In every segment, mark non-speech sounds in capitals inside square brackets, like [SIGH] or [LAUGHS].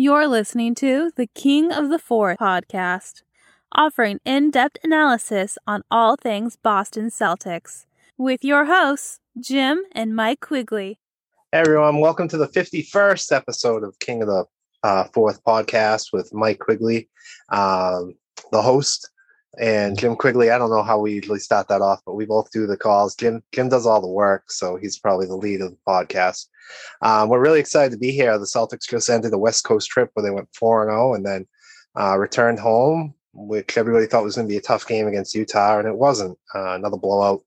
You're listening to the King of the Fourth podcast, offering in depth analysis on all things Boston Celtics, with your hosts, Jim and Mike Quigley. Hey everyone, welcome to the 51st episode of King of the uh, Fourth podcast with Mike Quigley, um, the host, and Jim Quigley. I don't know how we usually start that off, but we both do the calls. Jim Jim does all the work, so he's probably the lead of the podcast. Um, we're really excited to be here. The Celtics just ended a West Coast trip where they went 4 and 0 and then uh, returned home, which everybody thought was going to be a tough game against Utah, and it wasn't. Uh, another blowout.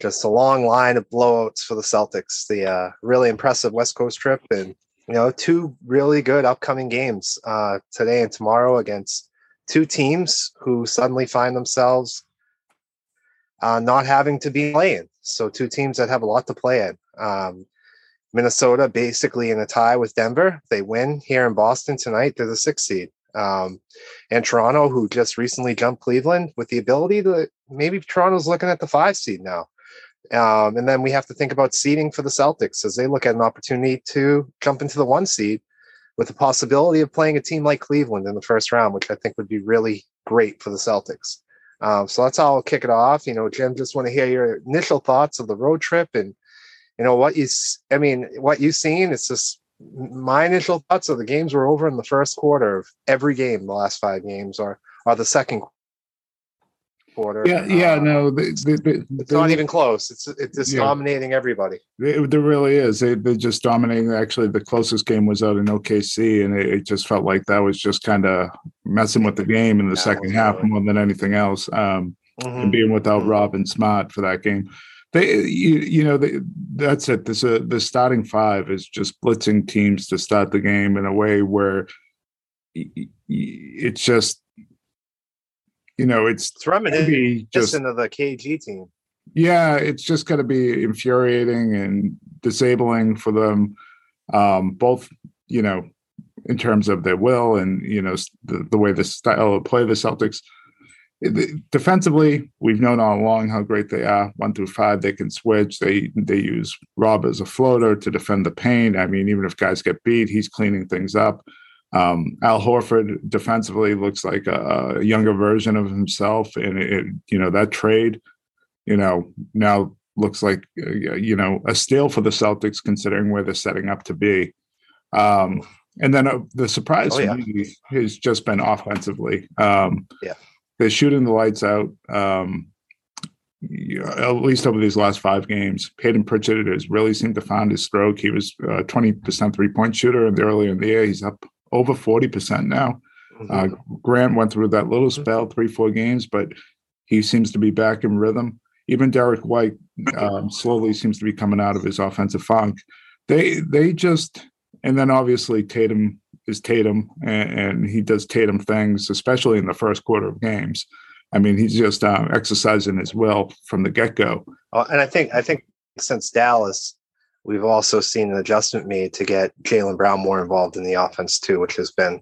Just a long line of blowouts for the Celtics. The uh, really impressive West Coast trip, and you know, two really good upcoming games uh, today and tomorrow against two teams who suddenly find themselves uh, not having to be playing. So, two teams that have a lot to play in. Um, Minnesota basically in a tie with Denver. They win here in Boston tonight. They're the sixth seed. Um, and Toronto, who just recently jumped Cleveland with the ability to maybe Toronto's looking at the five seed now. Um, and then we have to think about seeding for the Celtics as they look at an opportunity to jump into the one seed with the possibility of playing a team like Cleveland in the first round, which I think would be really great for the Celtics. Um, so that's how I'll kick it off. You know, Jim, just want to hear your initial thoughts of the road trip and you know what you i mean what you've seen it's just my initial thoughts of the games were over in the first quarter of every game the last five games or or the second quarter yeah yeah uh, no they, they, they, it's not even close it's it's just yeah. dominating everybody it, there really is they, they're just dominating actually the closest game was out in okc and it, it just felt like that was just kind of messing with the game in the yeah, second half really. more than anything else um mm-hmm. and being without mm-hmm. Rob and Smart for that game they, you, you know, they, that's it. This, uh, the starting five is just blitzing teams to start the game in a way where it's just, you know, it's, it's reminiscent just into the KG team. Yeah, it's just going to be infuriating and disabling for them, um, both, you know, in terms of their will and you know the, the way the style of play the Celtics defensively, we've known all along how great they are. One through five, they can switch. They they use Rob as a floater to defend the paint. I mean, even if guys get beat, he's cleaning things up. Um, Al Horford defensively looks like a, a younger version of himself, and it, it, you know that trade, you know, now looks like uh, you know a steal for the Celtics considering where they're setting up to be. Um, and then uh, the surprise oh, yeah. has just been offensively. Um, yeah they're shooting the lights out. Um, at least over these last five games, Payton Pritchard has really seemed to find his stroke. He was uh, twenty percent three point shooter, and earlier in the year, he's up over forty percent now. Mm-hmm. Uh, Grant went through that little mm-hmm. spell, three four games, but he seems to be back in rhythm. Even Derrick White um, slowly seems to be coming out of his offensive funk. They they just and then obviously Tatum is Tatum, and, and, he does Tatum things, especially in the first quarter of games. I mean, he's just um, exercising his will from the get go. Oh, and I think I think since Dallas, we've also seen an adjustment made to get Jaylen Brown more involved in the offense too, which has been,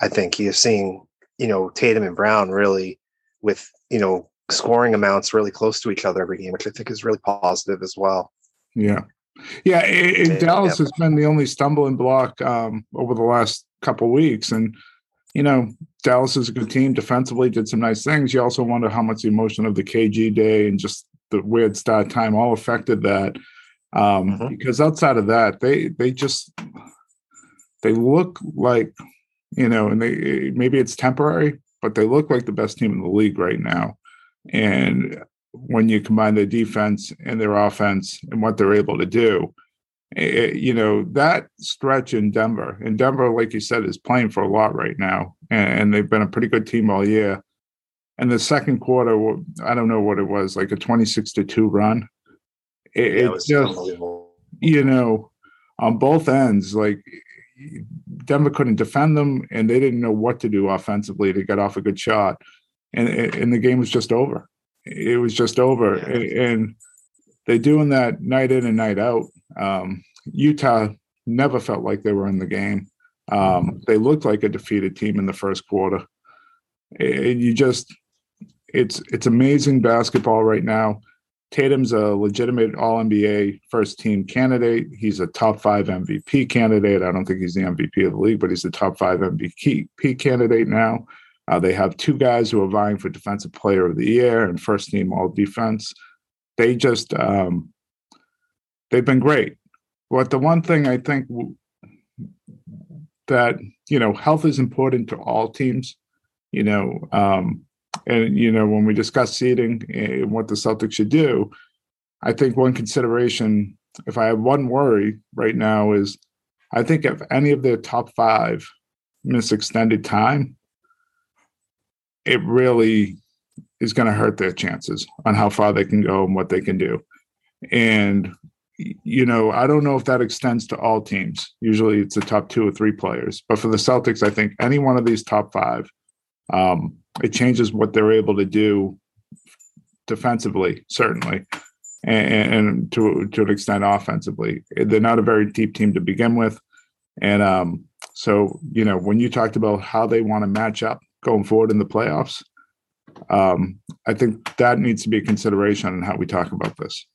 I think, you're seeing you know Tatum and Brown really with you know scoring amounts really close to each other every game, which I think is really positive as well. Yeah. Yeah, it, it, Dallas has been the only stumbling block um, over the last couple weeks, and you know Dallas is a good team defensively. Did some nice things. You also wonder how much the emotion of the KG day and just the weird start time all affected that. Um, mm-hmm. Because outside of that, they they just they look like you know, and they maybe it's temporary, but they look like the best team in the league right now. And when you combine their defense and their offense and what they're able to do. It, you know, that stretch in Denver, and Denver, like you said, is playing for a lot right now, and, and they've been a pretty good team all year. And the second quarter, I don't know what it was, like a 26 to 2 run. It, yeah, it it's just, you know, on both ends, like Denver couldn't defend them and they didn't know what to do offensively to get off a good shot. And, and the game was just over it was just over. Yeah. And they're doing that night in and night out. Um, Utah never felt like they were in the game. Um, they looked like a defeated team in the first quarter. And you just, it's it's amazing basketball right now. Tatum's a legitimate All NBA first team candidate. He's a top five MVP candidate. I don't think he's the MVP of the league, but he's the top five MVP candidate now. Uh, they have two guys who are vying for Defensive Player of the Year and first team All Defense. They just um, they've been great. But the one thing I think that you know, health is important to all teams. You know, um, and you know, when we discuss seeding and what the Celtics should do, I think one consideration, if I have one worry right now, is I think if any of their top five miss extended time, it really is going to hurt their chances on how far they can go and what they can do. And you know, I don't know if that extends to all teams. Usually it's the top two or three players. But for the Celtics, I think any one of these top five um, it changes what they're able to do defensively, certainly, and, and, to to an extent offensively. They're not a very deep team to begin with, and um, so you know when you talked about how they want to match up going forward in the playoffs, um, I think that needs to be a consideration in how we talk about this.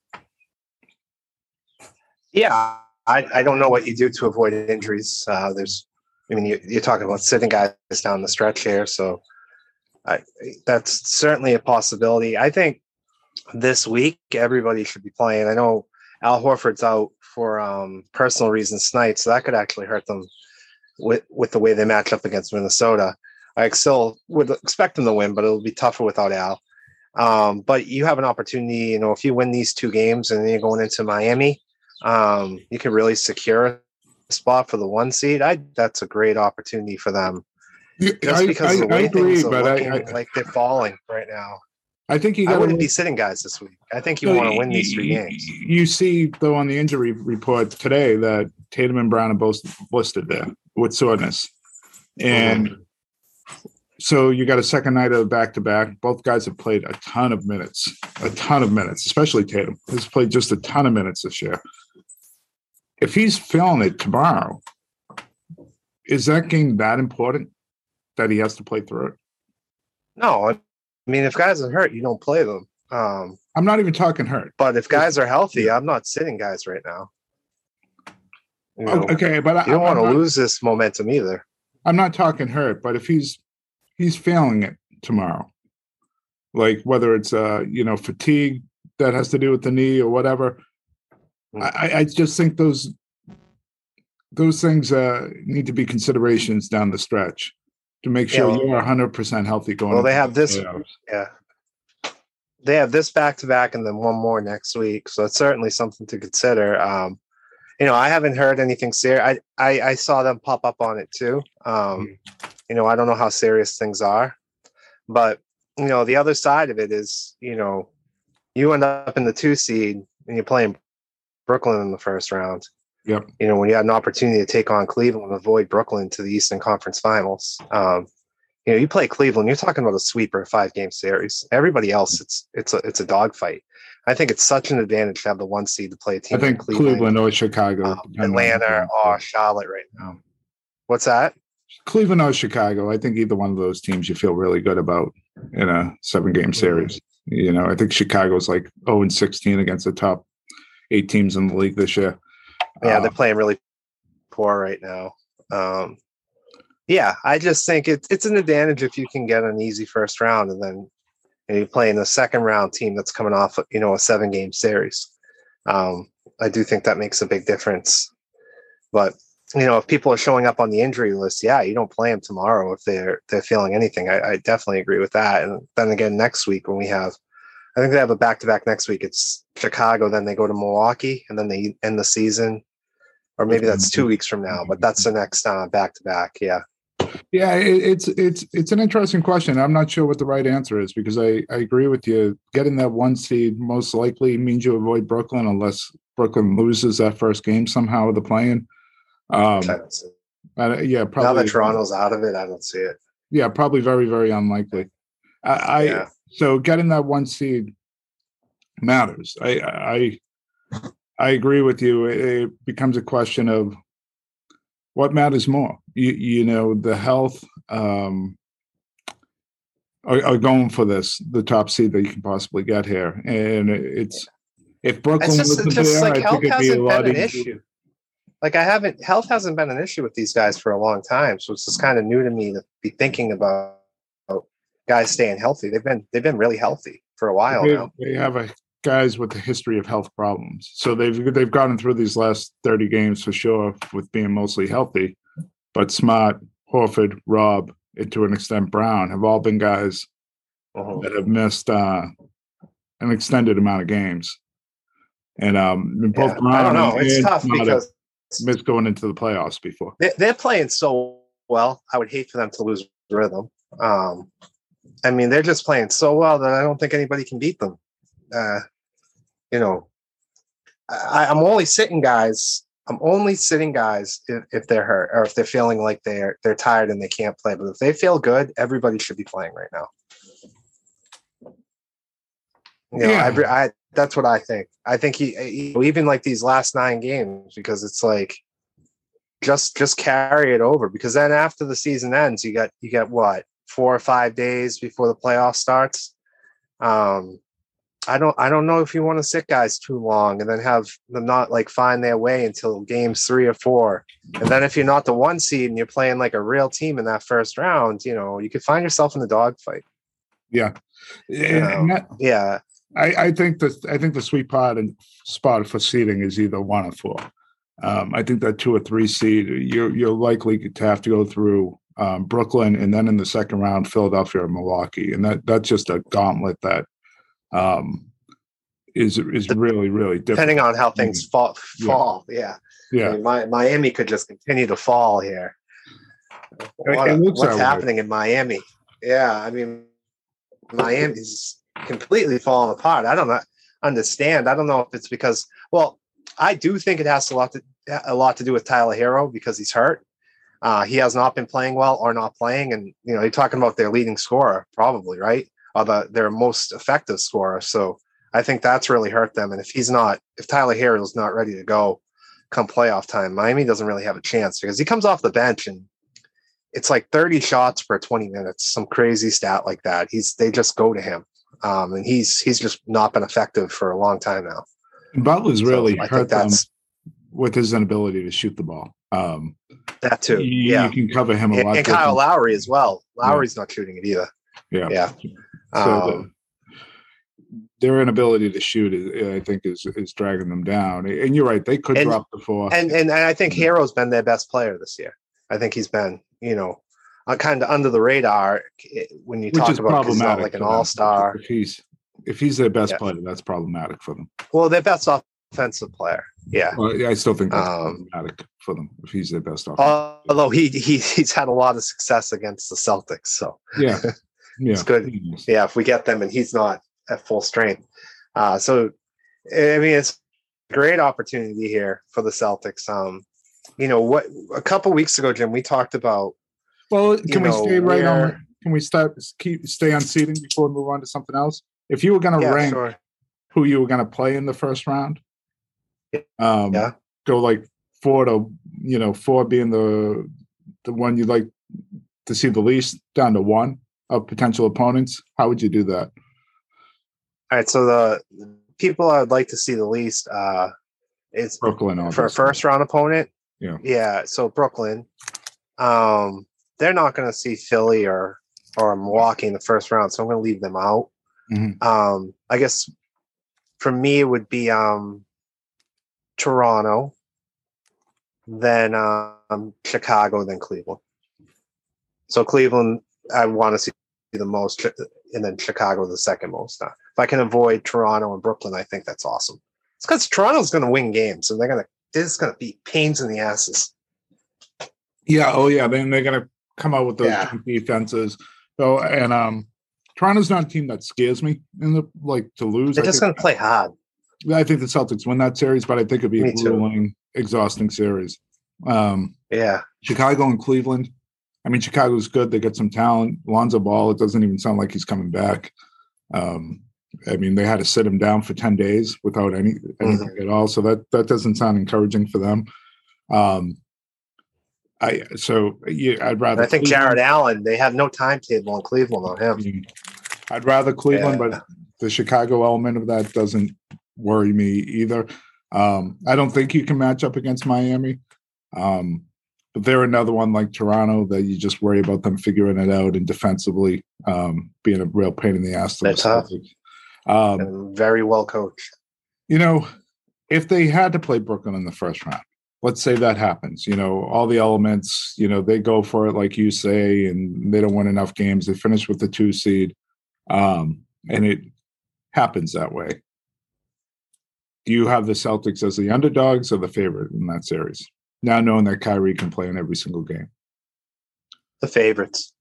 Yeah, I, I don't know what you do to avoid injuries. Uh, there's, I mean, you, are talking about sitting guys down the stretch here, so I, that's certainly a possibility. I think this week everybody should be playing. I know Al Horford's out for um, personal reasons tonight, so that could actually hurt them with with the way they match up against Minnesota. I still would expect them to win, but it'll be tougher without Al. Um, but you have an opportunity, you know, if you win these two games and then you're going into Miami, um, you can really secure a spot for the one seed. I that's a great opportunity for them just I, because I, of the way agree, things are looking I, like they're falling right now. I think you I wouldn't be sitting guys this week. I think you want to win these three games. You see, though, on the injury report today that Tatum and Brown are both listed there with soreness, and mm-hmm. so you got a second night of back to back. Both guys have played a ton of minutes, a ton of minutes, especially Tatum. has played just a ton of minutes this year. If he's feeling it tomorrow, is that game that important? That he has to play through it? No, I mean if guys are hurt, you don't play them. Um, I'm not even talking hurt. But if guys are healthy, I'm not sitting guys right now. You know, okay, but you don't want to lose this momentum either. I'm not talking hurt, but if he's he's failing it tomorrow, like whether it's uh you know fatigue that has to do with the knee or whatever, mm. I, I just think those those things uh, need to be considerations down the stretch to make sure yeah, you're 100% healthy going well they have this yeah. They have this back to back and then one more next week so it's certainly something to consider um you know i haven't heard anything serious I, I i saw them pop up on it too um mm. you know i don't know how serious things are but you know the other side of it is you know you end up in the two seed and you're playing brooklyn in the first round Yep. You know, when you had an opportunity to take on Cleveland and avoid Brooklyn to the Eastern Conference Finals, um, you know, you play Cleveland, you're talking about a sweeper five game series. Everybody else, it's it's a it's a dogfight. I think it's such an advantage to have the one seed to play a team. I think Cleveland, Cleveland or Chicago, um, Atlanta, or Charlotte right now. What's that? Cleveland or Chicago. I think either one of those teams you feel really good about in a seven game mm-hmm. series. Mm-hmm. You know, I think Chicago's like 0 and 16 against the top eight teams in the league this year. Yeah, they're um, playing really poor right now. Um, yeah, I just think it's it's an advantage if you can get an easy first round and then you are playing the second round team that's coming off you know a seven game series. Um, I do think that makes a big difference. But you know, if people are showing up on the injury list, yeah, you don't play them tomorrow if they're they're feeling anything. I, I definitely agree with that. And then again, next week when we have I think they have a back to back next week. It's Chicago, then they go to Milwaukee, and then they end the season. Or maybe that's two weeks from now, but that's the next back to back. Yeah. Yeah, it's it's it's an interesting question. I'm not sure what the right answer is because I, I agree with you. Getting that one seed most likely means you avoid Brooklyn unless Brooklyn loses that first game somehow with the playing. Um, uh, yeah, probably. Now that Toronto's out of it, I don't see it. Yeah, probably very very unlikely. I, yeah. So getting that one seed matters. I I I agree with you. It becomes a question of what matters more. You you know the health. Um, are, are, going for this the top seed that you can possibly get here, and it's if Brooklyn it's just, was there, like I think it'd be a lot easier. issue. Like I haven't health hasn't been an issue with these guys for a long time, so it's just kind of new to me to be thinking about guys staying healthy. They've been they've been really healthy for a while They, now. they have a guys with a history of health problems, so they've they've gotten through these last thirty games for sure with being mostly healthy. But Smart, Horford, Rob, and to an extent Brown have all been guys Mhm. that have missed uh, an extended amount of games. And um, both Brown I don't know. and It's tough Smart have because missed going into the playoffs before. they- they're playing so well. I would hate for them to lose rhythm. Um, I mean, they're just playing so well that I don't think anybody can beat them. Uh, you know, I, I'm only sitting guys. I'm only sitting guys if, if they're hurt or if they're feeling like they're they're tired and they can't play. But if they feel good, everybody should be playing right now. You know, Yeah. I, I that's what I think. I think he, he even like these last nine games because it's like just just carry it over because then after the season ends, you got you got what four or five days before the playoff starts. Um, I don't I don't know if you want to sit guys too long and then have them not like find their way until games three or four. And then if you're not the one seed and you're playing like a real team in that first round, you know, you could find yourself in the dogfight. Yeah, that, Yeah. I, I think the I think the sweet part and spot for seeding is either one or four. Um, I think that two or three seed you're you're likely to have to go through um, Brooklyn and then in the second round Philadelphia or Milwaukee, and that that's just a gauntlet that um, is is really really different. Depending on how things fall Yeah. fall. Yeah. I mean, Mi- Miami could just continue to fall here. What- what's that way. happening in Miami? Yeah, I mean, Miami's completely falling apart. I don't understand. I don't know if it's because, well, I do think it has a lot to a lot to do with Tyler Herro because he's hurt. Uh, he has not been playing well or not playing, and you know you're talking about their leading scorer, probably right, or the, their most effective scorer. So I think that's really hurt them. And if he's not, if Tyler is not ready to go come playoff time, Miami doesn't really have a chance because he comes off the bench and it's like 30 shots per 20 minutes, some crazy stat like that. He's they just go to him. Um, and he's he's just not been effective for a long time now. And Butler's So really I think hurt them with his inability to shoot the ball. Um, that too. you, yeah. you can cover him a And, lot. and Kyle. Lowry as well. Lowry's not shooting it either. yeah, Yeah. So the- Um, their inability to shoot, is, I think, is is dragging them down. And you're right; they could And- drop the four. and, and and I think Herro's been their best player this year. I think he's been, you know, uh, kind of under the radar eh, when you which talk is about 'cause he's not problematic. like an all star. If he's if he's their best Yeah. player, that's problematic for them. Well, their best offensive player. Yeah. Well, I still think that's Um, problematic for them if he's their best offense. Although he, he he's had a lot of success against the Celtics, so yeah, [LAUGHS] yeah, it's good. yeah, if we get them and he's not at full strength. Uh, so, I mean, it's a great opportunity here for the Celtics. Um, you know what? A couple weeks ago, Jim, we talked about Well, can we know, stay right on? Can we start keep stay on seating before we move on to something else? If you were going to yeah, rank sure. who you were going to play in the first round, um, Yeah. go like four to you know four being the the one you'd like to see the least down to one of potential opponents. How would you do that? All right, so the people I'd like to see the least uh, is Brooklyn for a first round opponent. Yeah. yeah. So Brooklyn, um, they're not going to see Philly or or Milwaukee in the first round, so I'm going to leave them out. Mhm. Um, I guess for me it would be um, Toronto, then um, Chicago, then Cleveland. So Cleveland, I want to see the most, and then Chicago the second most. Uh, if I can avoid Toronto and Brooklyn, I think that's awesome. It's because Toronto's going to win games, and they're going to. This is going to be pains in the asses. Yeah. Oh, yeah. Then they're going to come out with those Yeah. defenses. So, and um, Toronto's not a team that scares me in the like to lose. They're I just going to play hard. I think the Celtics win that series, but I think it'd be a Me too. grueling, exhausting series. Um, Yeah, Chicago and Cleveland. I mean, Chicago's good. They got some talent. Lonzo Ball. It doesn't even sound like he's coming back. Um, I mean, they had to sit him down for ten days without any anything at all. So that that doesn't sound encouraging for them. Um, I so yeah, I'd rather. I think Cleveland- Jarrett Allen. They have no timetable in Cleveland on him. I'd rather Cleveland, Yeah. but the Chicago element of that doesn't worry me either. Um, I don't think you can match up against Miami. Um, but they're another one like Toronto that you just worry about them figuring it out and defensively um, being a real pain in the ass. To They're tough. Um, very well coached. you know, if they had to play Brooklyn in the first round, let's say that happens, you know, all the elements, you know, they go for it like you say, and they don't win enough games. They finish with the two seed, um, and it happens that way. Do you have the Celtics as the underdogs or the favorite in that series? Now knowing that Kyrie can play in every single game. The favorites.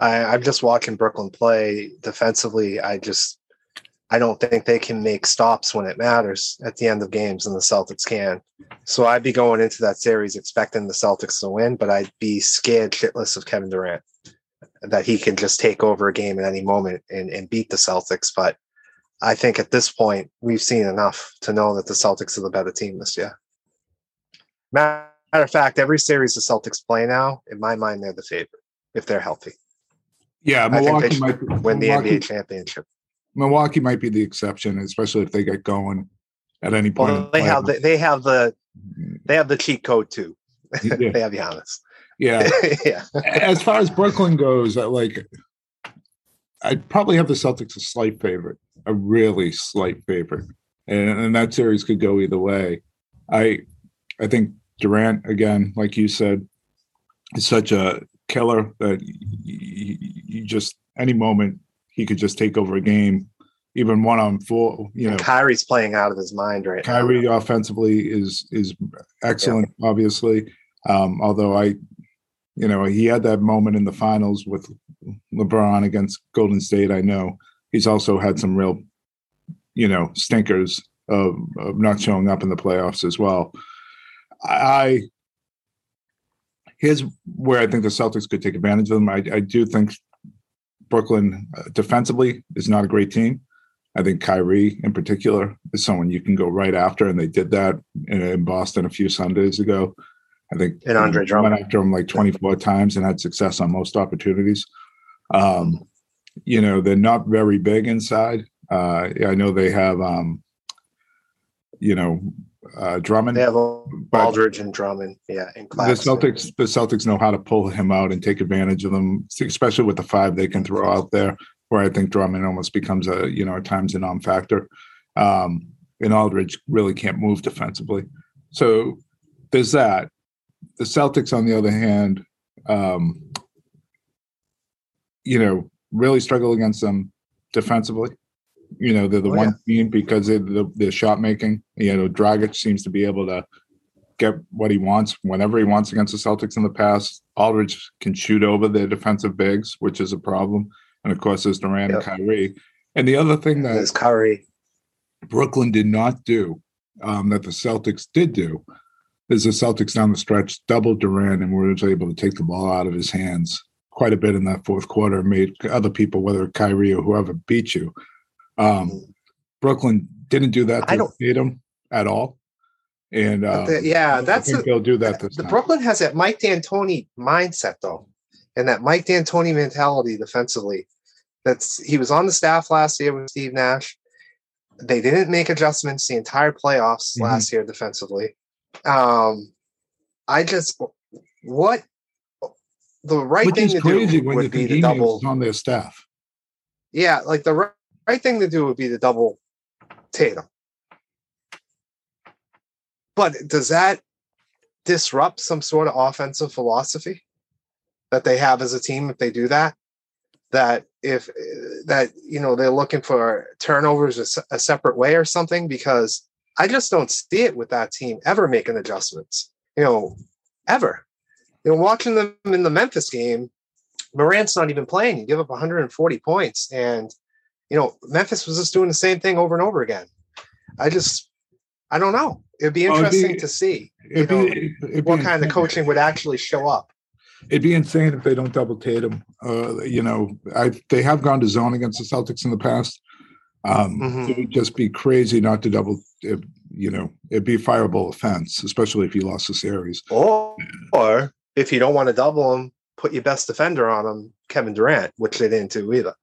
I, I'm just watching Brooklyn play defensively. I just I don't think they can make stops when it matters at the end of games, and the Celtics can. So I'd be going into that series expecting the Celtics to win, but I'd be scared shitless of Kevin Durant that he can just take over a game at any moment and, and beat the Celtics. But I think at this point we've seen enough to know that the Celtics are the better team this year. Matter of fact, every series the Celtics play now, in my mind, they're the favorite if they're healthy. Yeah, I think they Milwaukee might be- win the Milwaukee- NBA championship. Milwaukee might be the exception, especially if they get going at any point. in Well, the they have the, they have the mm. they have the cheat code too. Yeah. [LAUGHS] they have Giannis. yeah. [LAUGHS] yeah. as far as Brooklyn goes, I like I'd probably have the Celtics a slight favorite, a really slight favorite, and, and that series could go either way. I I think Durant again, like you said, is such a killer that you, you just any moment he could just take over a game, even one on four. You know, Kyrie's playing out of his mind right Kyrie now. offensively is is excellent, obviously. Um, although I, you know, he had that moment in the finals with LeBron against Golden State. I know he's also had some real, you know, stinkers of, of not showing up in the playoffs as well. I here's where I think the Celtics could take advantage of them. I, I do think Brooklyn uh, defensively is not a great team. I think Kyrie in particular is someone you can go right after, and they did that in, in Boston a few Sundays ago. I think And Andre Drummond. went after him like 24 times and had success on most opportunities. Um, you know, they're not very big inside. Uh, I know they have, um, you know, uh, Drummond. They have Aldridge and Drummond. Yeah. And the Celtics, the Celtics know how to pull him out and take advantage of them, especially with the five they can throw out there. Where I think Drummond almost becomes a you know at times a non-factor, um, and Aldridge really can't move defensively. So there's that. The Celtics, on the other hand, um, you know, really struggle against them defensively. You know, they're the Oh, one team because of the, the shot making. You know, Dragic seems to be able to get what he wants whenever he wants against the Celtics in the past. Aldridge can shoot over their defensive bigs, which is a problem. And of course, there's Durant Yep. and Kyrie. And the other thing that is Curry. Brooklyn did not do, um, that the Celtics did do, is the Celtics down the stretch doubled Durant and were able to take the ball out of his hands quite a bit in that fourth quarter, made other people, whether Kyrie or whoever, beat you. Um, Brooklyn didn't do that to Tatum at all. And uh, the- yeah, that's a- they'll do that this the time. Brooklyn has that Mike D'Antoni mindset though, and that Mike D'Antoni mentality defensively. That's he was on the staff last year with Steve Nash. They didn't make adjustments the entire playoffs Mhm. last year defensively. Um, I just what the right Which thing to do would be to Eno double. on their staff. Yeah, like the right, right thing to do would be to double Tatum. But does that disrupt some sort of offensive philosophy that they have as a team if they do that? That if that you know they're looking for turnovers a, a separate way or something because I just don't see it with that team ever making adjustments. You know, ever. You know, watching them in the Memphis game, Morant's not even playing. You give up 140 points, and you know Memphis was just doing the same thing over and over again. I just, I don't know. It'd be Oh, it'd be- interesting to see It'd know, be, it'd be what kind of coaching would actually show up. It'd be insane if they don't double Tatum. Uh, you know, I they have gone to zone against the Celtics in the past. Um, Mhm. It would just be crazy not to double. If, you know, it'd be a fireable offense, especially if you lost the series. Or, or if you don't want to double him, put your best defender on him, Kevin Durant, which they didn't do either.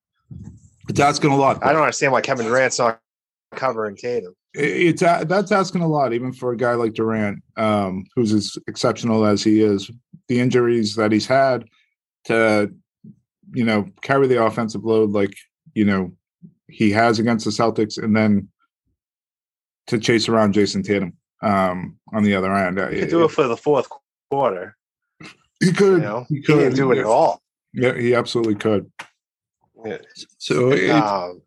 That's going to lot. I don't understand why Kevin Durant's not covering Tatum. It's uh, that's asking a lot, even for a guy like Durant, um, who's as exceptional as he is. The injuries that he's had to, you know, carry the offensive load like you know he has against the Celtics, and then to chase around Jayson Tatum um, on the other end. He could do it for the fourth quarter. He could. You know, he could he didn't do it at all. Yeah, he absolutely could. Yeah. So, it, Um,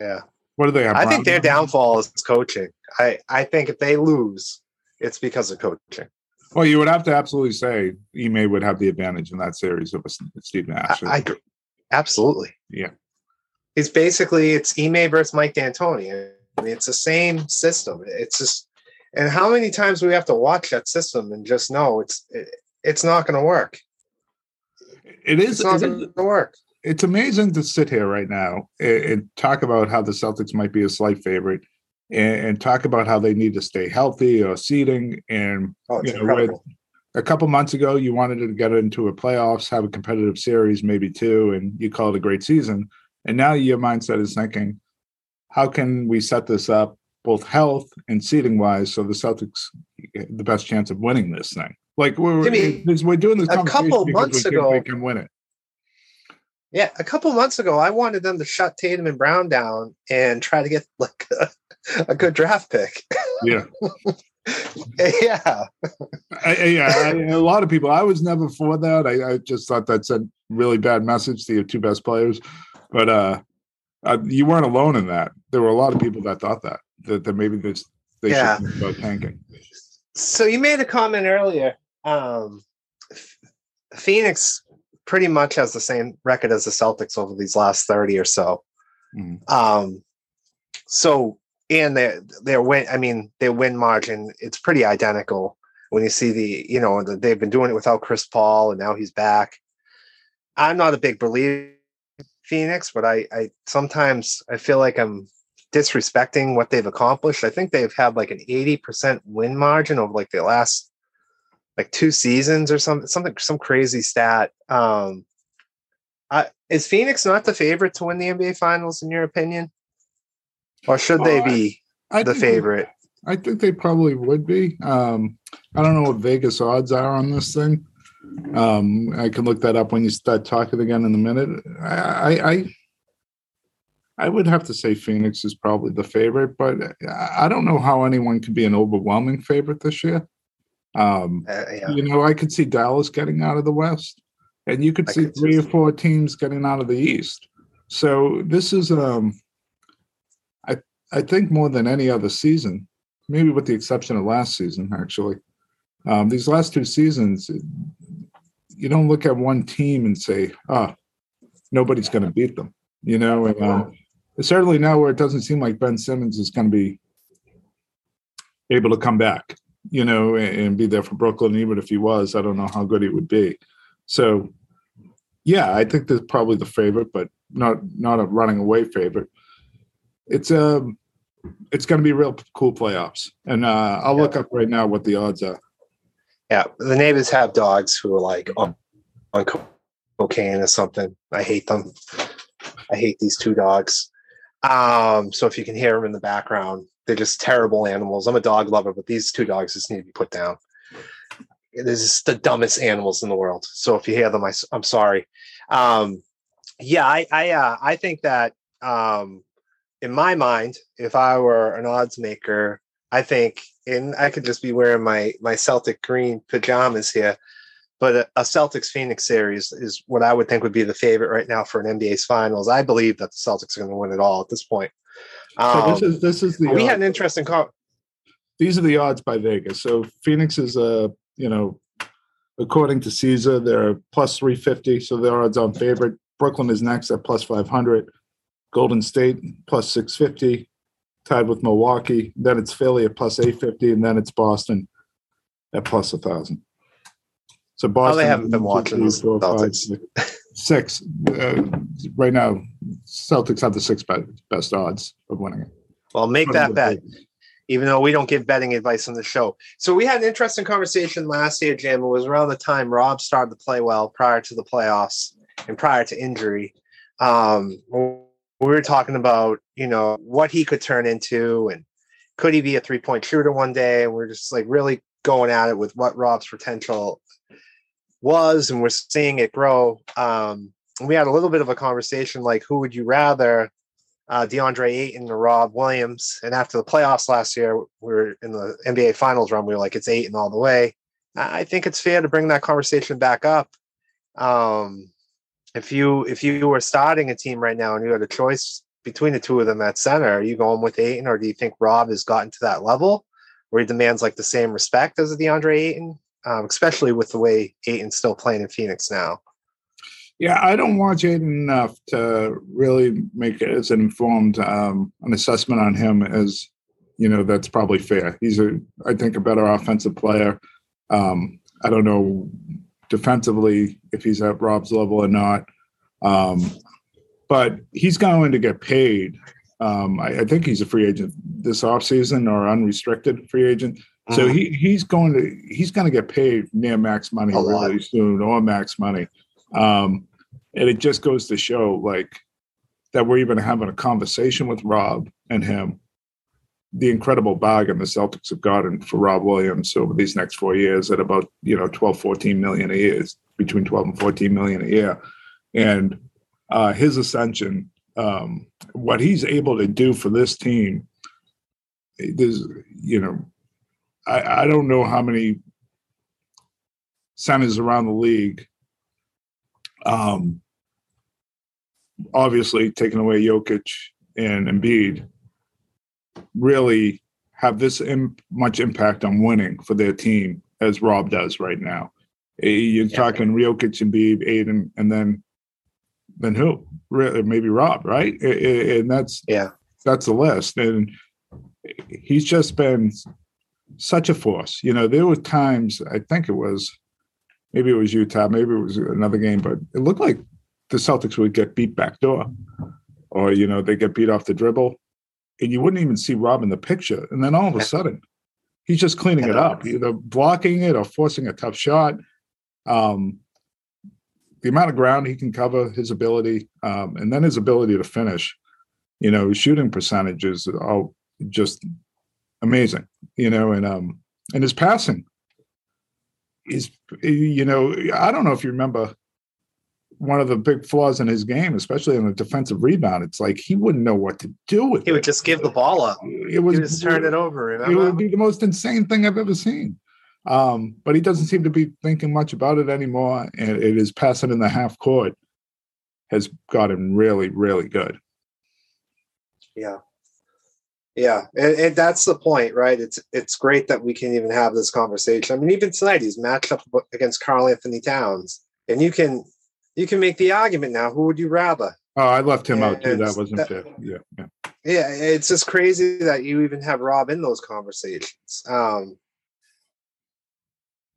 yeah, what do they? I think their downfall is coaching. I I think if they lose, it's because of coaching. Well, you would have to absolutely say Ime would have the advantage in that series over Steve I, Nash. I agree. absolutely. yeah, It's basically it's Ime versus Mike D'Antoni. I mean, it's the same system. It's just, and how many times we have to watch that system and just know it's it, it's not going to work. it is. It's not going to work. it's amazing to sit here right now and, and talk about how the Celtics might be a slight favorite, and, and talk about how they need to stay healthy or seeding. And Oh, you know, incredible. a couple months ago, you wanted to get into a playoffs, have a competitive series, maybe two, and you call it a great season. And now your mindset is thinking, how can we set this up both health and seating wise so the Celtics the best chance of winning this thing? Like we're Jimmy, we're doing this a couple months ago- we can win it. Yeah, a couple months ago, I wanted them to shut Tatum and Brown down and try to get [LAUGHS] like a, a good draft pick. Yeah. [LAUGHS] yeah, I, yeah, I, a lot of people. I was never for that. I, I just thought that sent really bad message to your two best players. But uh, uh, you weren't alone in that. There were a lot of people that thought that that, that maybe this they Yeah. should think about tanking. So you made a comment earlier. Um, Phoenix pretty much has the same record as the Celtics over these last thirty or so. Mhm. Um, so and their their win, I mean their win margin, it's pretty identical when you see the you know the, they've been doing it without Chris Paul and now he's back. I'm not a big believer in Phoenix, but I I sometimes I feel like I'm disrespecting what they've accomplished. I think they've had like an 80% win margin over like the last like two seasons or something, something, some crazy stat. Um, I, is Phoenix not the favorite to win the NBA Finals in your opinion, or should they Uh, be the they- favorite? I think they probably would be. Um, I don't know what Vegas odds are on this thing. Um, I can look that up when you start talking again in a minute. I, I, I, I would have to say Phoenix is probably the favorite, but I don't know how anyone could be an overwhelming favorite this year. Um, Uh, yeah. You know, I could see Dallas getting out of the West, and you could I see could three too. or four teams getting out of the East. So this is, um, I I think more than any other season, maybe with the exception of last season, actually. Um, these last two seasons, you don't look at one team and say, "Ah, nobody's going to beat them." You know, and um, certainly now where it doesn't seem like Ben Simmons is going to be able to come back you know, and, be there for Brooklyn. Even if he was, I don't know how good he would be. So, yeah, I think they're probably the favorite, but not not a running away favorite. It's um, it's going to be real cool playoffs, and uh, I'll look up right now what the odds are. Yeah, the neighbors have dogs who are like on, on co- cocaine or something. I hate them. I hate these two dogs. Um, so if you can hear them in the background, they're just terrible animals. I'm a dog lover, but these two dogs just need to be put down. It is the dumbest animals in the world. So if you hear them, I, am sorry. Um, yeah, I I, uh, I think that um, in my mind, if I were an odds maker, I think, and I could just be wearing my my Celtic green pajamas here, but a, a Celtics Phoenix series is what I would think would be the favorite right now for an NBA's finals. I believe that the Celtics are going to win it all at this point. So this Um, is this is the we odds. had an interesting call. these are the odds by Vegas. So Phoenix is uh, you know, according to Caesar, they're plus 350, so their odds on favorite. Brooklyn is next at plus 500. Golden State plus 650, tied with Milwaukee. Then it's Philly at plus 850, and then it's Boston at plus a 1,000. So Boston. Oh, haven't been watching two, the three, four, five, Celtics. [LAUGHS] six. Uh, right now, Celtics have the six be- best odds of winning it. Well, make that bet. even though we don't give betting advice on the show. So we had an interesting conversation last year, Jim. It was around the time Rob started to play well prior to the playoffs and prior to injury. Um, we were talking about, you know, what he could turn into and could he be a three point shooter one day? And we're just like really going at it with what Rob's potential was, and we're seeing it grow. Um, we had a little bit of a conversation like, who would you rather, uh, DeAndre Ayton or Rob Williams? And after the playoffs last year, we were in the NBA Finals run. We were like, it's Ayton all the way. I think it's fair to bring that conversation back up. Um, if you if you were starting a team right now and you had a choice between the two of them at center, are you going with Ayton or do you think Rob has gotten to that level where he demands like the same respect as DeAndre Ayton, um, especially with the way Ayton's still playing in Phoenix now? Yeah, I don't watch Ayton enough to really make as an informed um, an assessment on him as you know that's probably fair. He's a I think a better offensive player. Um, I don't know defensively if he's at Rob's level or not. Um, but he's going to get paid. Um, I, I, think he's a free agent this offseason or unrestricted free agent. Mm-hmm. So he he's going to he's going to get paid near max money a really lot. soon or max money. Um, and it just goes to show like that we're even having a conversation with Rob and him the incredible bargain the Celtics have gotten for Rob Williams over these next four years at about, you know, 12, 14 million a year, between 12 and 14 million a year. And uh, his ascension, um, what he's able to do for this team, there's, you know, I, I don't know how many centers around the league. Um, obviously, taking away Jokic and Embiid, really have this Im- much impact on winning for their team as Rob does right now. Eh, you're yeah. talking Jokic and Beeb, Ayton, and then then who? Maybe Rob, right? And that's yeah, that's the list. And he's just been such a force. You know, there were times I think it was maybe it was Utah, maybe it was another game, but it looked like the Celtics would get beat back door, or you know they get beat off the dribble, and you wouldn't even see Rob in the picture. And then all of a sudden, he's just cleaning it up, either blocking it or forcing a tough shot. Um, the amount of ground he can cover, his ability, um, and then his ability to finish. You know, his shooting percentages are just amazing. You know, and um, and his passing is, you know, I don't know if you remember one of the big flaws in his game, especially on the defensive rebound. It's like he wouldn't know what to do with it. he it. would just give the ball up. It was he just turn it over. Remember? It would be the most insane thing I've ever seen. Um, but he doesn't seem to be thinking much about it anymore. And it is passing in the half court has gotten really, really good. Yeah. Yeah, and, and, that's the point, right? It's it's great that we can even have this conversation. I mean, even tonight he's matched up against Karl-Anthony Towns, and you can you can make the argument now. Who would you rather? Oh, I left him and out too. That wasn't that, fair. Yeah, yeah. Yeah, it's just crazy that you even have Rob in those conversations. Um,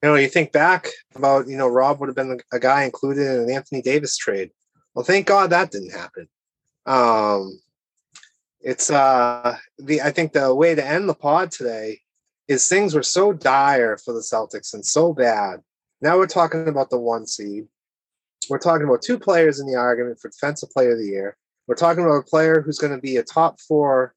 you know, you think back about, you know, Rob would have been a guy included in an Anthony Davis trade. Well, thank God that didn't happen. Um, it's uh the I think the way to end the pod today is things were so dire for the Celtics and so bad. Now we're talking about the one seed. We're talking about two players in the argument for Defensive Player of the Year. We're talking about a player who's going to be a top four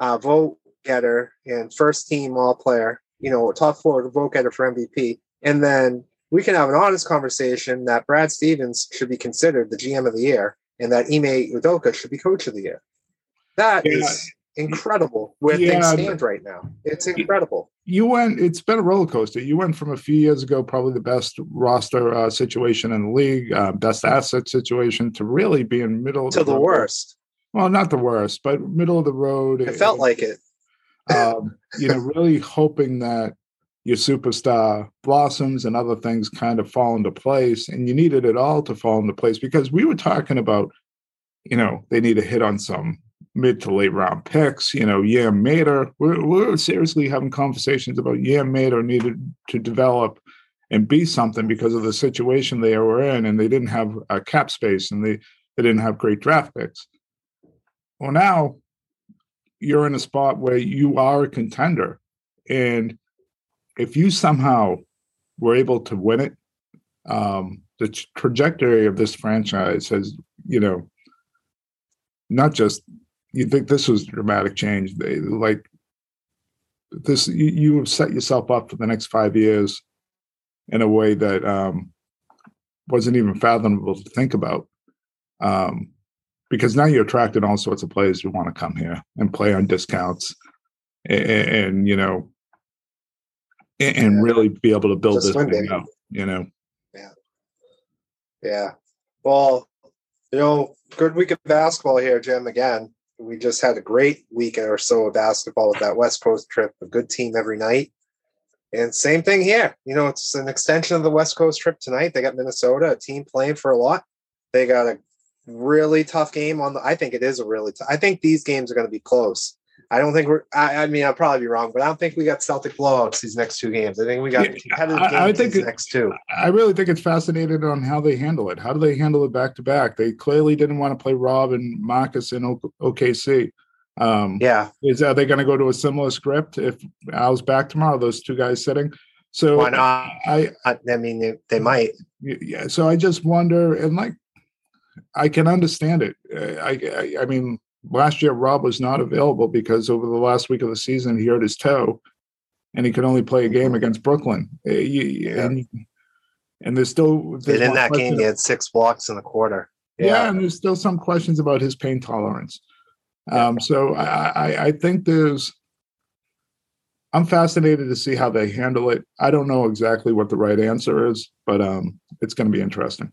uh, vote getter and first team All Player. You know, top four vote getter for MVP, and then we can have an honest conversation that Brad Stevens should be considered the GM of the year, and that Ime Udoka should be Coach of the Year. That yeah. is incredible where yeah, things stand right now. It's incredible. You went. It's been a roller coaster. You went from a few years ago, probably the best roster uh, situation in the league, uh, best asset situation, to really being middle to the, the worst. Well, not the worst, but middle of the road. It, felt like it. um, you know, really hoping that your superstar blossoms and other things kind of fall into place, and you needed it all to fall into place because we were talking about, you know, they need to hit on some mid to late round picks. You know, yeah, Mater. We're, we're seriously having conversations about yeah, Mater needed to develop and be something because of the situation they were in, and they didn't have a cap space, and they they didn't have great draft picks. Well, now you're in a spot where you are a contender. And if you somehow were able to win it, um, the trajectory of this franchise has, you know, not just you think this was dramatic change. They like this. You, you have set yourself up for the next five years in a way that um, wasn't even fathomable to think about. Um, because now you're attracting all sorts of players who want to come here and play on discounts and, and you know and, yeah. really be able to build this thing out you know yeah yeah well you know good week of basketball here jim again we just had a great week or so of basketball with that west coast trip a good team every night. And same thing here you know it's an extension of the west coast trip tonight. They got minnesota a team playing for a lot. They got a really tough game on the I think it is a really I think these games are going to be close. I don't think we're I, I, mean I'll probably be wrong, but I don't think we got Celtic blowouts these next two games. I think we got competitive I, I think it, next two. I really think it's fascinating on how they handle it. How do they handle it back to back? They clearly didn't want to play Rob and Marcus in OKC. Um, yeah, is are they going to go to a similar script if Al's back tomorrow? Those two guys sitting. So why not? I I, I mean they, they might. Yeah. So I just wonder, and like I can understand it. Uh, I, I, I mean, last year Rob was not available because over the last week of the season he hurt his toe, and he could only play a game against Brooklyn. Uh. And, and there's still there's and in that game he had six blocks in the quarter. Yeah. yeah. and there's still some questions about his pain tolerance. Um, so I, I, I think there's I'm fascinated to see how they handle it. I don't know exactly what the right answer is, but um, it's going to be interesting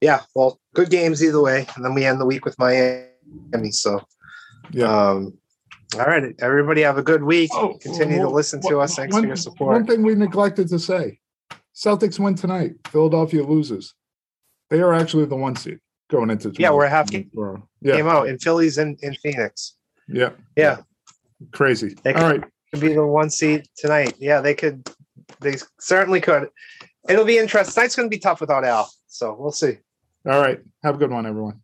yeah, well, good games either way. And then we end the week with Miami. So, yeah. Um, all right, everybody have a good week. Oh, Continue well, to listen to us. Thanks one, for your support. One thing we neglected to say Celtics win tonight. Philadelphia loses. They are actually the one seed going into Yeah, we're half game, yeah. game out in Phillies and in Phoenix. Yeah. Yeah. Crazy. They All right. Could be the one seed tonight. Yeah, they could. They certainly could. It'll be interesting. Tonight's going to be tough without Al. So we'll see. All right. Have a good one, everyone.